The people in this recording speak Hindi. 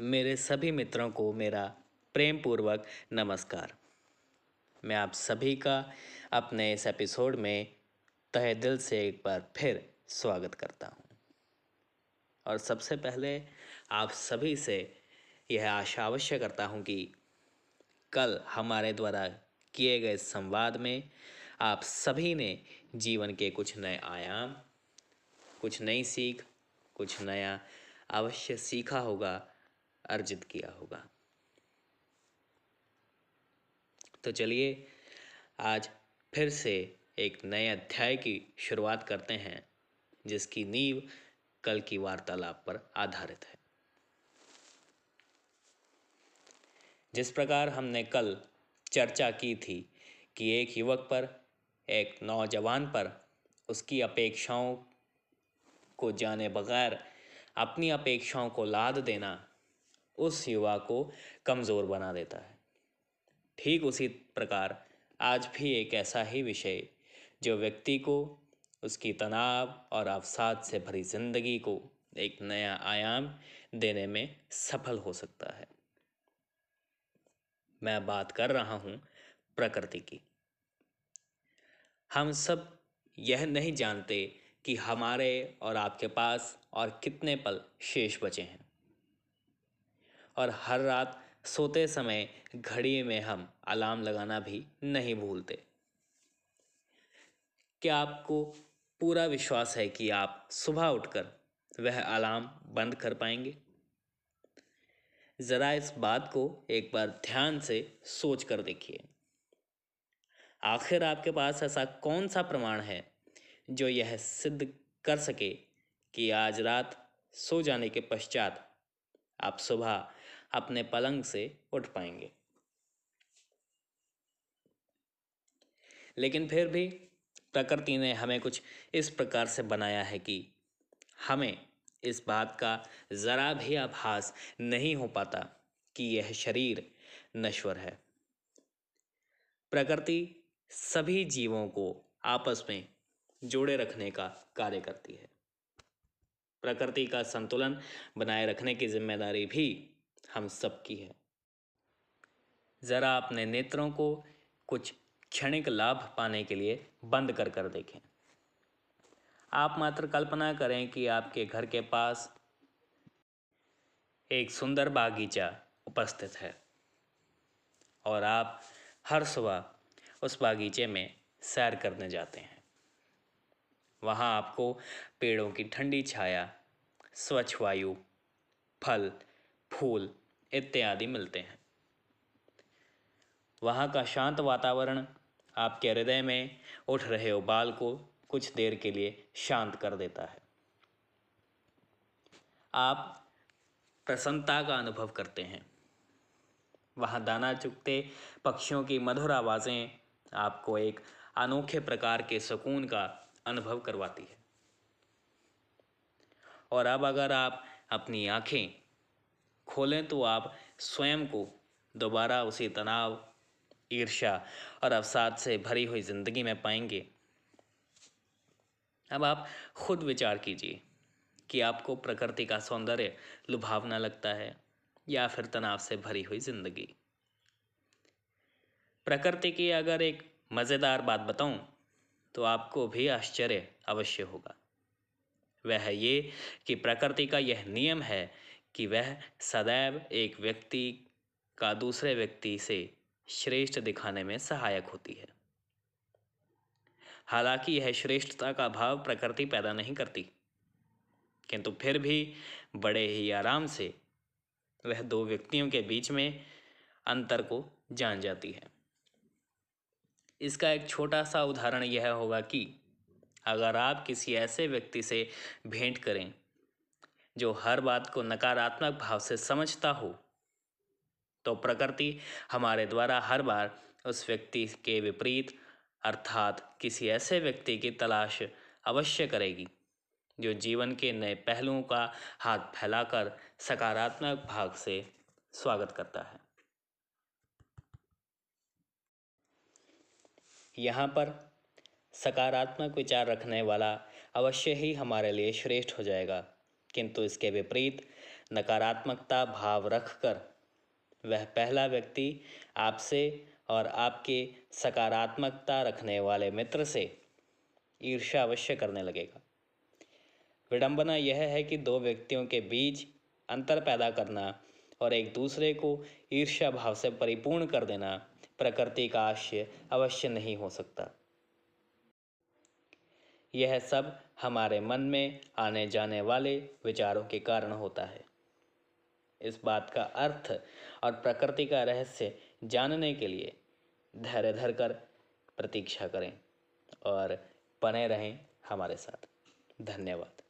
मेरे सभी मित्रों को मेरा प्रेम पूर्वक नमस्कार। मैं आप सभी का अपने इस एपिसोड में तहे दिल से एक बार फिर स्वागत करता हूँ। और सबसे पहले आप सभी से यह आशा अवश्य करता हूँ कि कल हमारे द्वारा किए गए संवाद में आप सभी ने जीवन के कुछ नए आयाम, कुछ नई सीख, कुछ नया अवश्य सीखा होगा अर्जित किया होगा। तो चलिए, आज फिर से एक नए अध्याय की शुरुआत करते हैं, जिसकी नींव कल की वार्तालाप पर आधारित है। जिस प्रकार हमने कल चर्चा की थी कि एक युवक पर, एक नौजवान पर उसकी अपेक्षाओं को जाने बगैर अपनी अपेक्षाओं को लाद देना उस युवा को कमज़ोर बना देता है। ठीक उसी प्रकार आज भी एक ऐसा ही विषय, जो व्यक्ति को उसकी तनाव और अवसाद से भरी ज़िंदगी को एक नया आयाम देने में सफल हो सकता है। मैं बात कर रहा हूँ प्रकृति की। हम सब यह नहीं जानते कि हमारे और आपके पास और कितने पल शेष बचे हैं। और हर रात सोते समय घड़ी में हम अलार्म लगाना भी नहीं भूलते। क्या आपको पूरा विश्वास है कि आप सुबह उठकर वह अलार्म बंद कर पाएँगे? ज़रा इस बात को एक बार ध्यान से सोच कर देखिए। आखिर आपके पास ऐसा कौन सा प्रमाण है जो यह सिद्ध कर सके कि आज रात सो जाने के पश्चात आप सुबह अपने पलंग से उठ पाएँगे। लेकिन फिर भी प्रकृति ने हमें कुछ इस प्रकार से बनाया है कि हमें इस बात का ज़रा भी आभास नहीं हो पाता कि यह शरीर नश्वर है। प्रकृति सभी जीवों को आपस में जोड़े रखने का कार्य करती है। प्रकृति का संतुलन बनाए रखने की ज़िम्मेदारी भी हम सबकी है। ज़रा अपने नेत्रों को कुछ क्षणिक लाभ पाने के लिए बंद कर कर देखें। आप मात्र कल्पना करें कि आपके घर के पास एक सुंदर बागीचा उपस्थित है और आप हर सुबह उस बागीचे में सैर करने जाते हैं। वहाँ आपको पेड़ों की ठंडी छाया, स्वच्छ वायु, फल, फूल इत्यादि मिलते हैं। वहाँ का शांत वातावरण आपके हृदय में उठ रहे उबाल को कुछ देर के लिए शांत कर देता है। आप प्रसन्नता का अनुभव करते हैं। वहाँ दाना चुगते पक्षियों की मधुर आवाज़ें आपको एक अनोखे प्रकार के सुकून का अनुभव करवाती है। और अब अगर आप अपनी आँखें खोलें तो आप स्वयं को दोबारा उसी तनाव, ईर्ष्या और अवसाद से भरी हुई ज़िंदगी में पाएँगे। अब आप खुद विचार कीजिए कि आपको प्रकृति का सौंदर्य लुभावना लगता है या फिर तनाव से भरी हुई ज़िंदगी। प्रकृति की अगर एक मज़ेदार बात बताऊँ तो आपको भी आश्चर्य अवश्य होगा। वह ये कि प्रकृति का यह नियम है कि वह सदैव एक व्यक्ति का दूसरे व्यक्ति से श्रेष्ठ दिखाने में सहायक होती है। हालाँकि यह श्रेष्ठता का भाव प्रकृति पैदा नहीं करती, किंतु फिर भी बड़े ही आराम से वह दो व्यक्तियों के बीच में अंतर को जान जाती है। इसका एक छोटा सा उदाहरण यह होगा कि अगर आप किसी ऐसे व्यक्ति से भेंट करें जो हर बात को नकारात्मक भाव से समझता हो। तो प्रकृति हमारे द्वारा हर बार उस व्यक्ति के विपरीत, अर्थात किसी ऐसे व्यक्ति की तलाश अवश्य करेगी, जो जीवन के नए पहलुओं का हाथ फैलाकर सकारात्मक भाग से स्वागत करता है। यहाँ पर सकारात्मक विचार रखने वाला अवश्य ही हमारे लिए श्रेष्ठ हो जाएगा। किंतु इसके विपरीत नकारात्मकता भाव रखकर वह पहला व्यक्ति आपसे और आपके सकारात्मकता रखने वाले मित्र से ईर्ष्या अवश्य करने लगेगा। विडंबना यह है कि दो व्यक्तियों के बीच अंतर पैदा करना और एक दूसरे को ईर्ष्या भाव से परिपूर्ण कर देना प्रकृति का आशय अवश्य नहीं हो सकता। यह सब हमारे मन में आने जाने वाले विचारों के कारण होता है। इस बात का अर्थ और प्रकृति का रहस्य जानने के लिए धैर्य धर कर प्रतीक्षा करें और बने रहें हमारे साथ। धन्यवाद।